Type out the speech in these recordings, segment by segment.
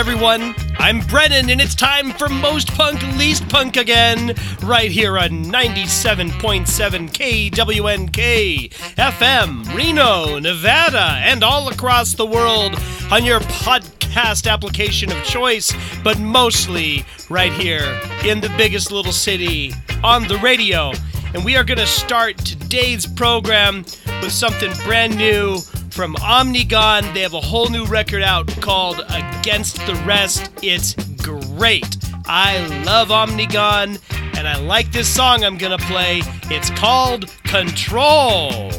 everyone. I'm Brennan, and it's time for Most Punk, Least Punk again, right here on 97.7 KWNK FM, Reno, Nevada, and all across the world on your podcast application of choice, but mostly right here in the biggest little city on the radio. And we are going to start today's program with something brand new from Omnigone. They have a whole new record out called Against the Rest. It's great. I love Omnigone, and I like this song I'm going to play. It's called Control.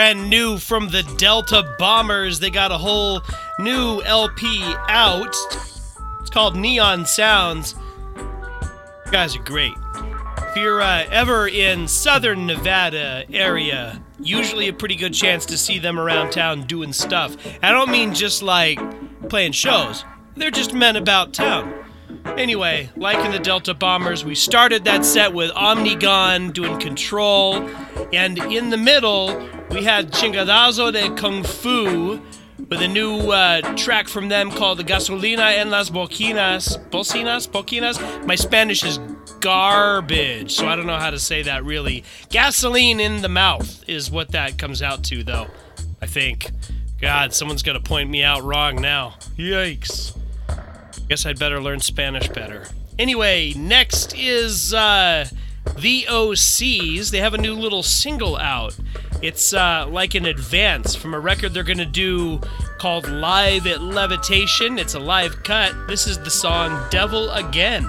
Brand new from the Delta Bombers. They got a whole new LP out. It's called Neon Sounds. You guys are great. If you're uh, ever in southern Nevada area, usually a pretty good chance to see them around town doing stuff. I don't mean just like playing shows. They're just men about town. Anyway, like in the Delta Bombers, we started that set with Omnigone doing Control, and in the middle, we had Chingadazo de Kung Fu with a new uh, track from them called The Gasolina en las Bocinas. Bocinas? Bocinas? My Spanish is garbage, so I don't know how to say that really. Gasoline in the mouth is what that comes out to, though, I think. God, someone's going to point me out wrong now. Yikes. Guess I'd better learn Spanish better. Anyway, next is uh, the OCs. They have a new little single out. It's uh, like an advance from a record they're going to do called Live at Levitation. It's a live cut. This is the song Devil Again.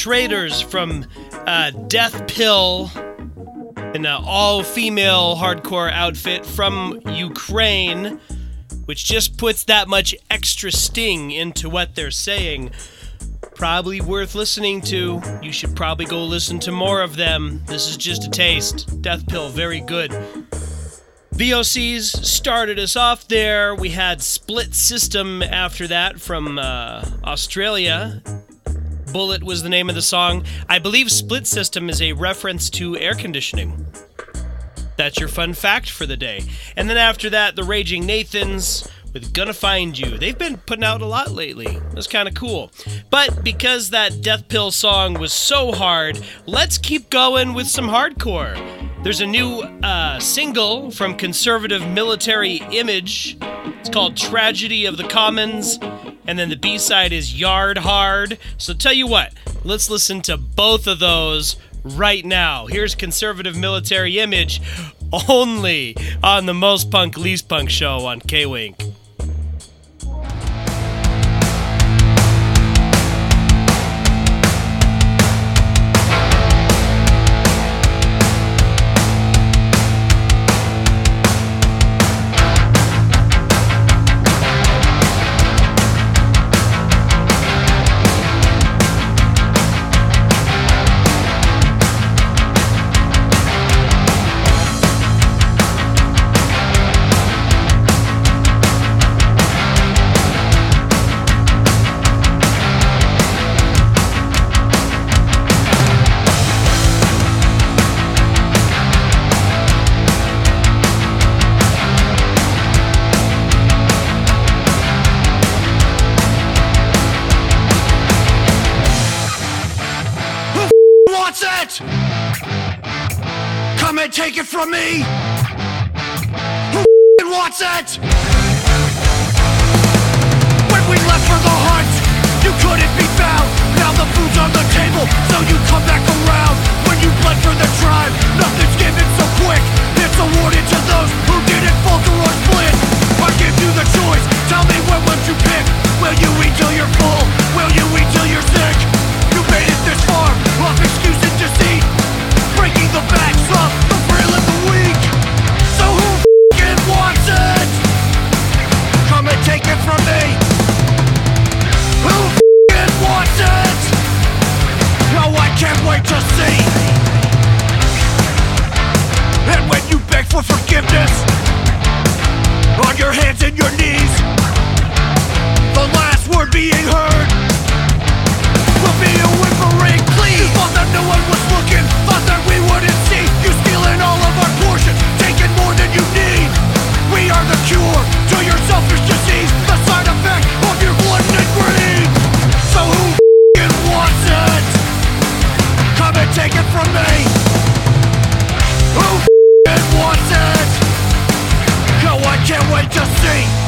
Traitors from uh, Death Pill, an uh, all female hardcore outfit from Ukraine, which just puts that much extra sting into what they're saying. Probably worth listening to. You should probably go listen to more of them. This is just a taste. Death Pill, very good. VOCs started us off there. We had Split System after that from uh, Australia. Bullet was the name of the song. I believe Split System is a reference to air conditioning. That's your fun fact for the day. And then after that, the Raging Nathans with Gonna Find You. They've been putting out a lot lately. That's kind of cool. But because that Death Pill song was so hard, let's keep going with some hardcore. There's a new uh, single from Conservative Military Image. It's called Tragedy of the Commons. And then the B side is Yard Hard. So tell you what, let's listen to both of those right now. Here's Conservative Military Image only on the Most Punk Least Punk show on K Wink. It? Come and take it from me. Who wants it? When we left for the hunt, you couldn't be found. Now the food's on the table, so you come back around. When you bled for the tribe, nothing's given so quick. It's awarded to those who didn't falter or split. I give you the choice. Tell me when would you pick? Will you eat till you're full? Will you eat till you're sick? On your hands and your knees, the last word being heard thought that no one was looking, thought that we wouldn't see you stealing all of our taking more than you need. We are the cure to your selfish disease, the side effect of your and. So who wants it? Come and take it from me. Who wants it? I can't wait to see.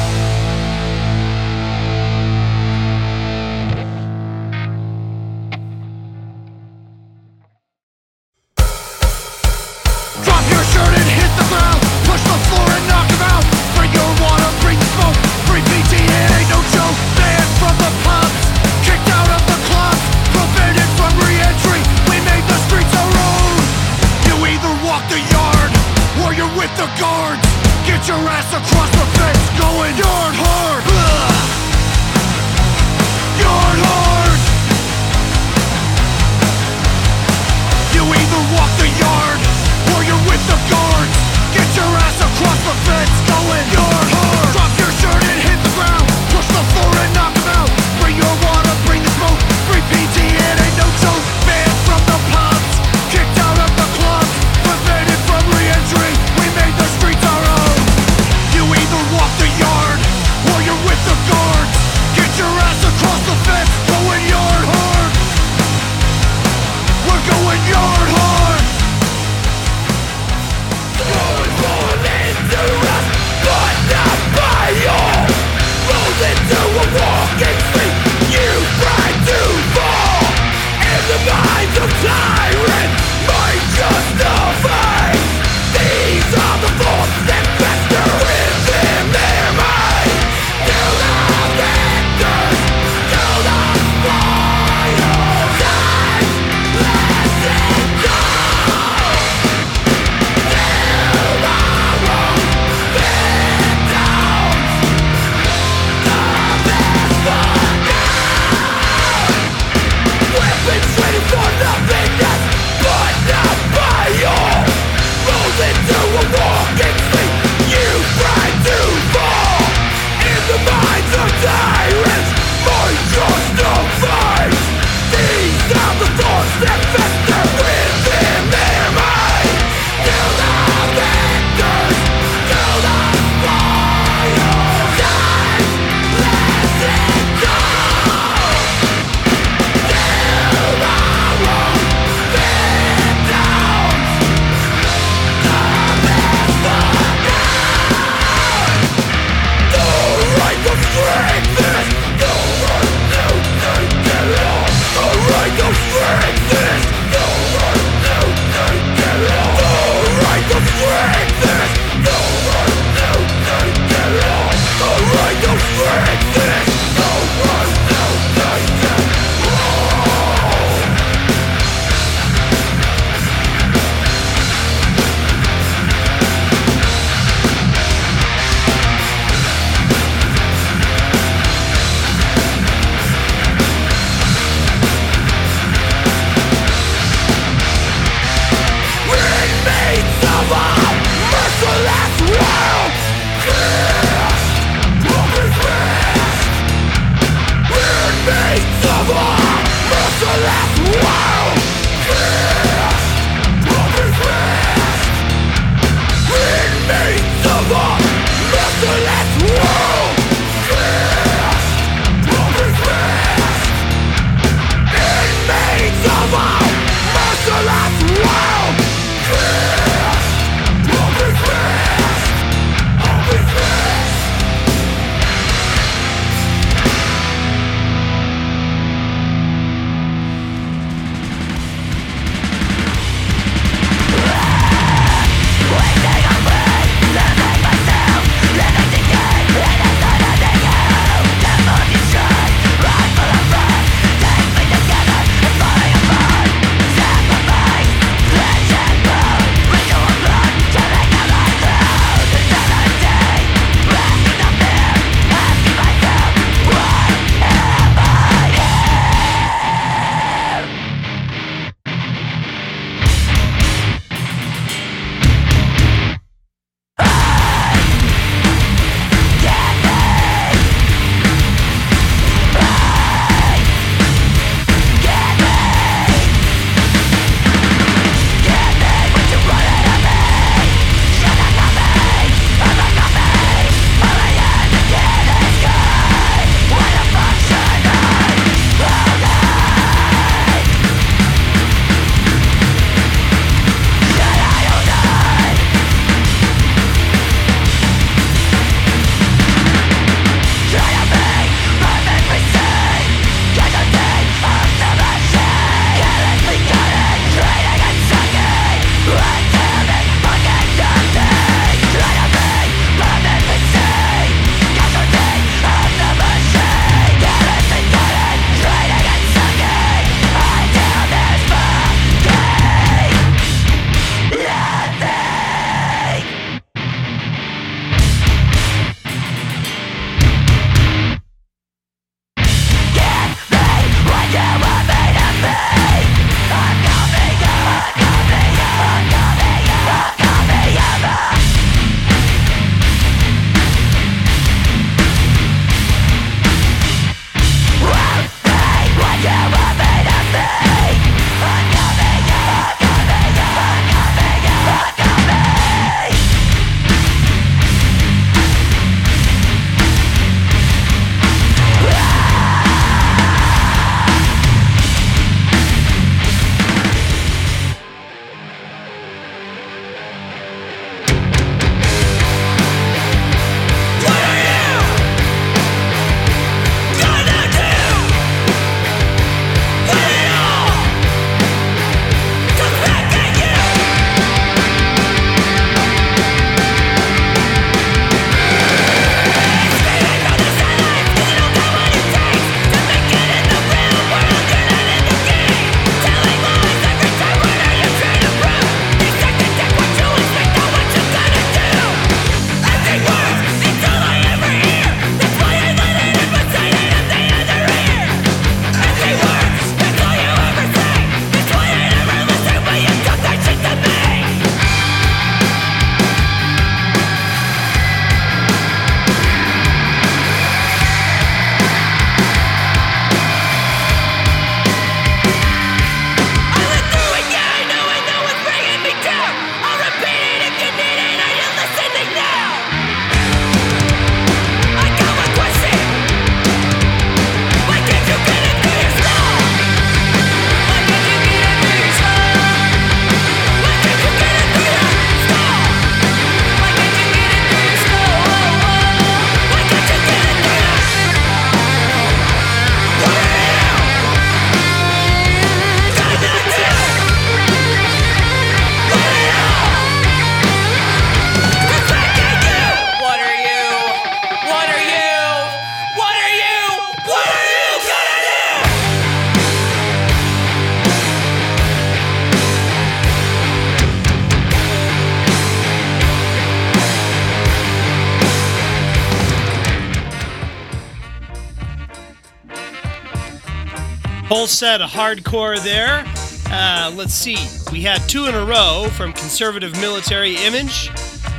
Whole set of hardcore there. Uh, let's see. We had two in a row from Conservative Military Image,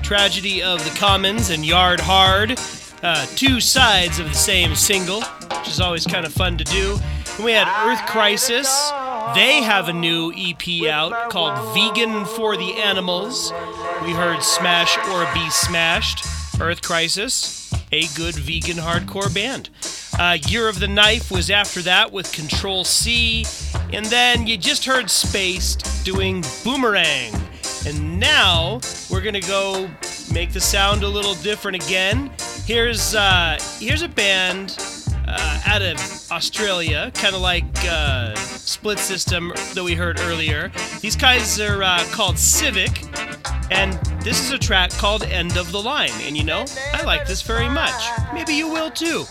Tragedy of the Commons, and Yard Hard. Uh, two sides of the same single, which is always kind of fun to do. And we had Earth Crisis. They have a new EP out called Vegan for the Animals. We heard Smash or Be Smashed. Earth Crisis, a good vegan hardcore band. Uh, Year of the Knife was after that with Control C. And then you just heard Spaced doing Boomerang. And now we're gonna go make the sound a little different again. Here's uh, here's a band uh, out of Australia, kind of like uh, Split System that we heard earlier. These guys are uh, called Civic, and this is a track called End of the Line. And you know, I like this very much. Maybe you will too.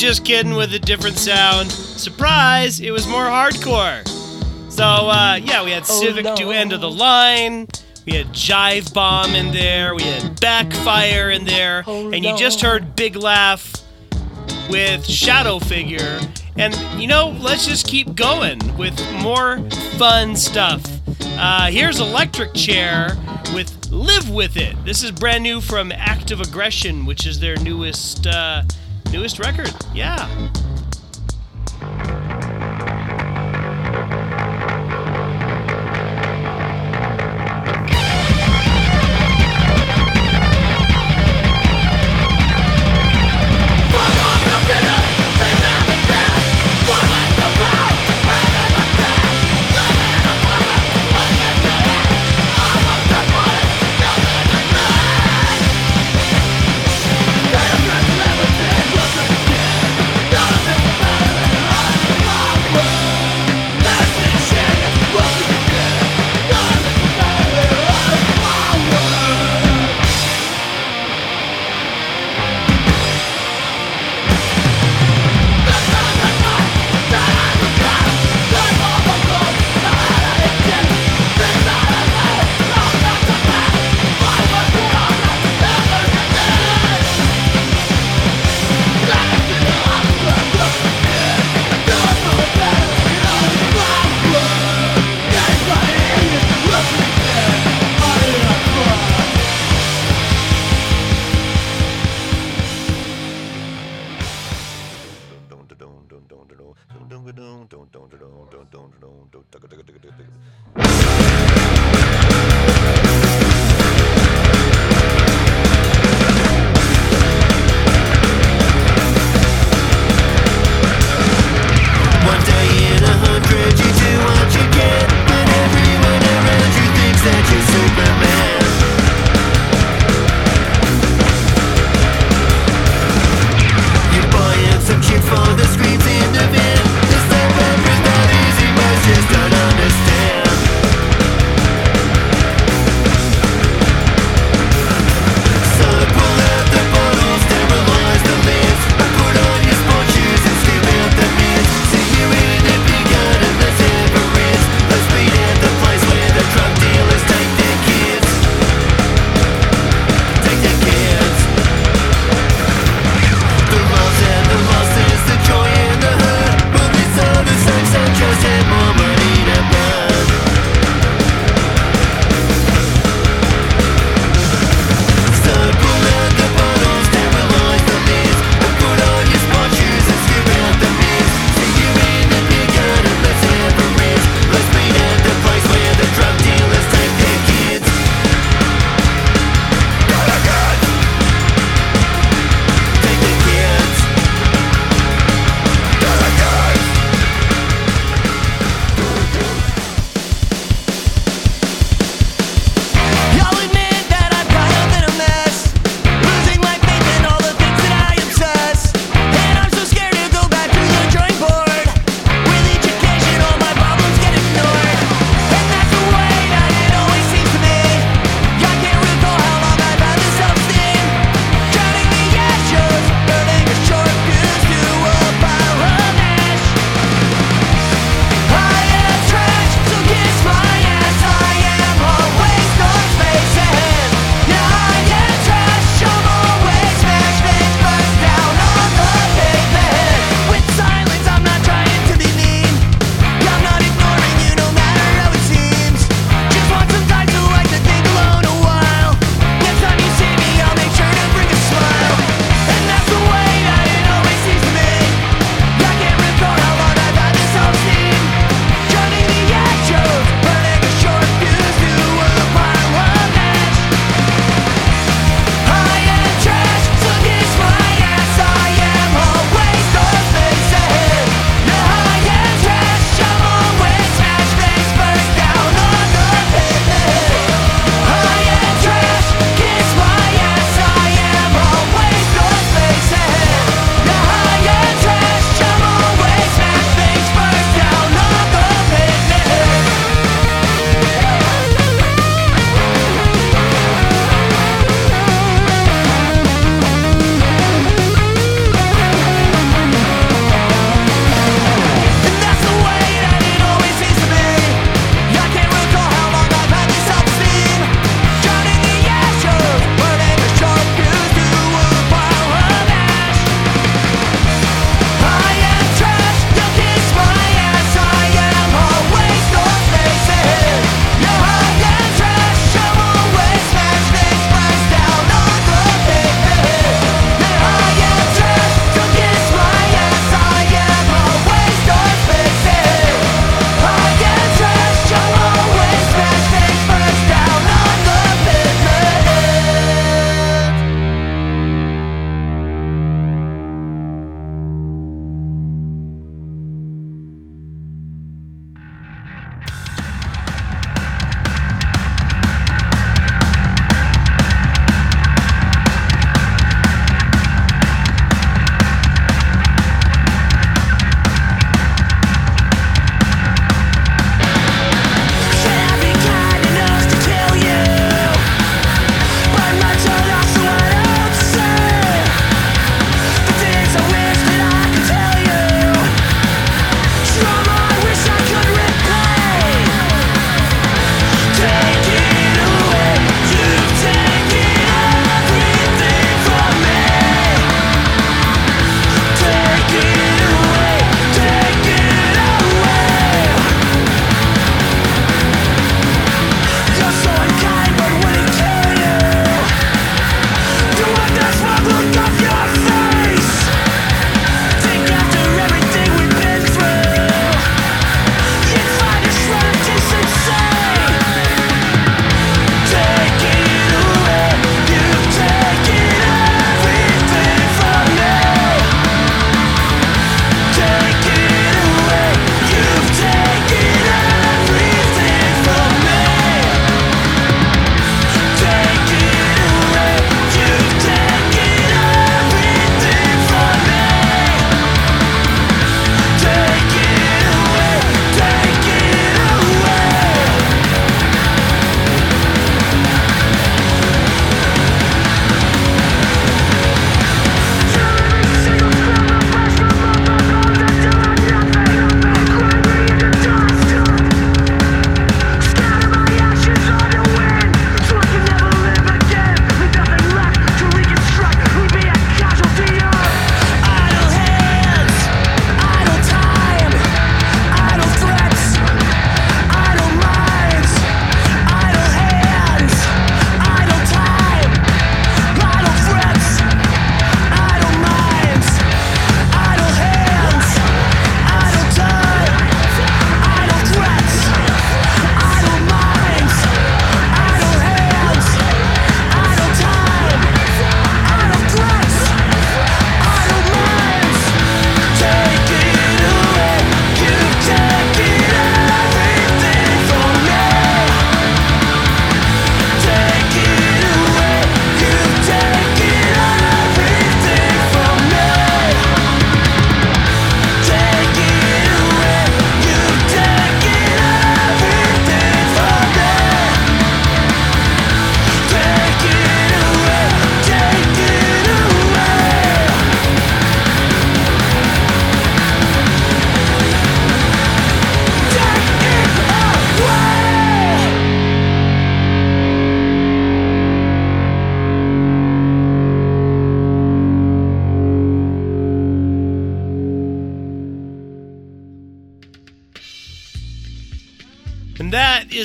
Just kidding with a different sound. Surprise! It was more hardcore. So uh, yeah, we had Civic do End of the Line. We had Jivebomb in there. We had Backfire in there, and you just heard Big Laugh with Shadow Figure. And you know, let's just keep going with more fun stuff. Uh, here's Electric Chair with Live With It. This is brand new from Active Aggression, which is their newest uh, newest record. Yeah.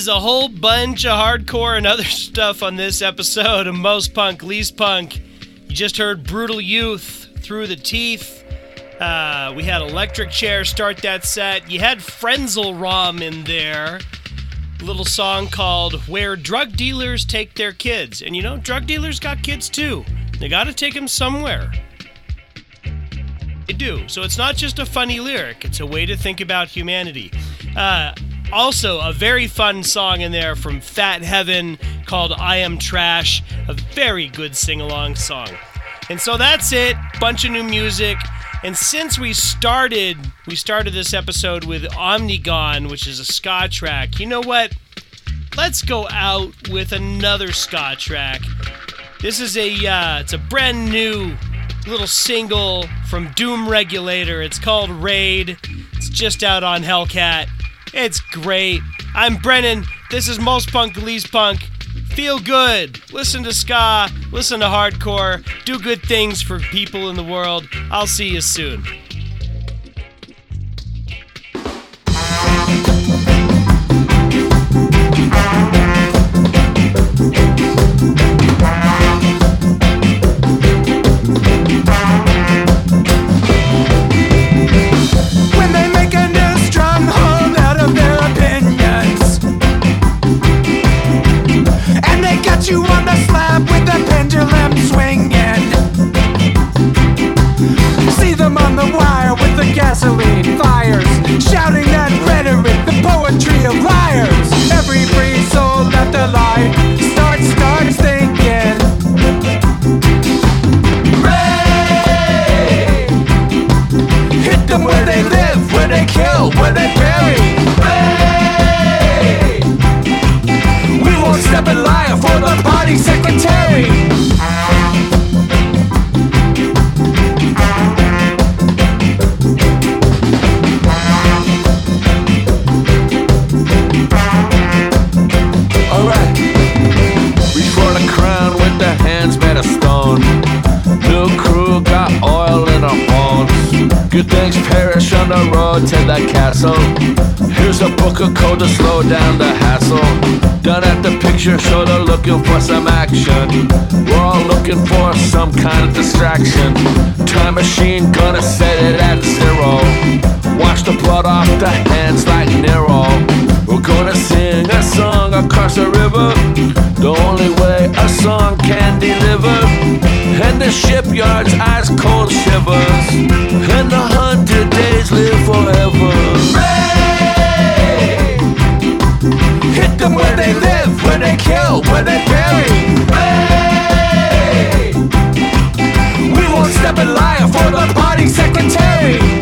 Is a whole bunch of hardcore and other stuff on this episode of Most Punk, Least Punk. You just heard Brutal Youth, Through the Teeth. Uh, we had Electric Chair start that set. You had Frenzal Rhomb in there. A little song called Where Drug Dealers Take Their Kids. And you know, drug dealers got kids too. They gotta take them somewhere. They do. So it's not just a funny lyric, it's a way to think about humanity. Uh, also, a very fun song in there from Fat Heaven called I Am Trash, a very good sing along song. And so that's it. Bunch of new music. And since we started, we started this episode with Omnigone, which is a ska track. You know what? Let's go out with another ska track. This is a uh, it's a brand new little single from Doom Regulator. It's called Raid. It's just out on Hellcat. It's great. I'm Brennan. This is Most Punk Least Punk. Feel good. Listen to ska. Listen to hardcore. Do good things for people in the world. I'll see you soon. Shouting that rhetoric, the poetry of liars. Every free soul left alive starts, starts thinking. Ray! Hit them where they live, where they kill, where they bury. Hey! We won't step in line for the party secretary. Good things perish on the road to the castle. Here's a book of code to slow down the hassle. Done at the picture show, they're looking for some action. We're all looking for some kind of distraction. Time machine gonna set it at zero. Wash the blood off the hands like Nero. We're gonna sing a song across the river. The only way a song can deliver. And the shipyard's ice cold shivers. And the hundred days live forever. Ray! Hit them where they live, where they kill, where they bury. Ray! We won't step in line for the party secretary.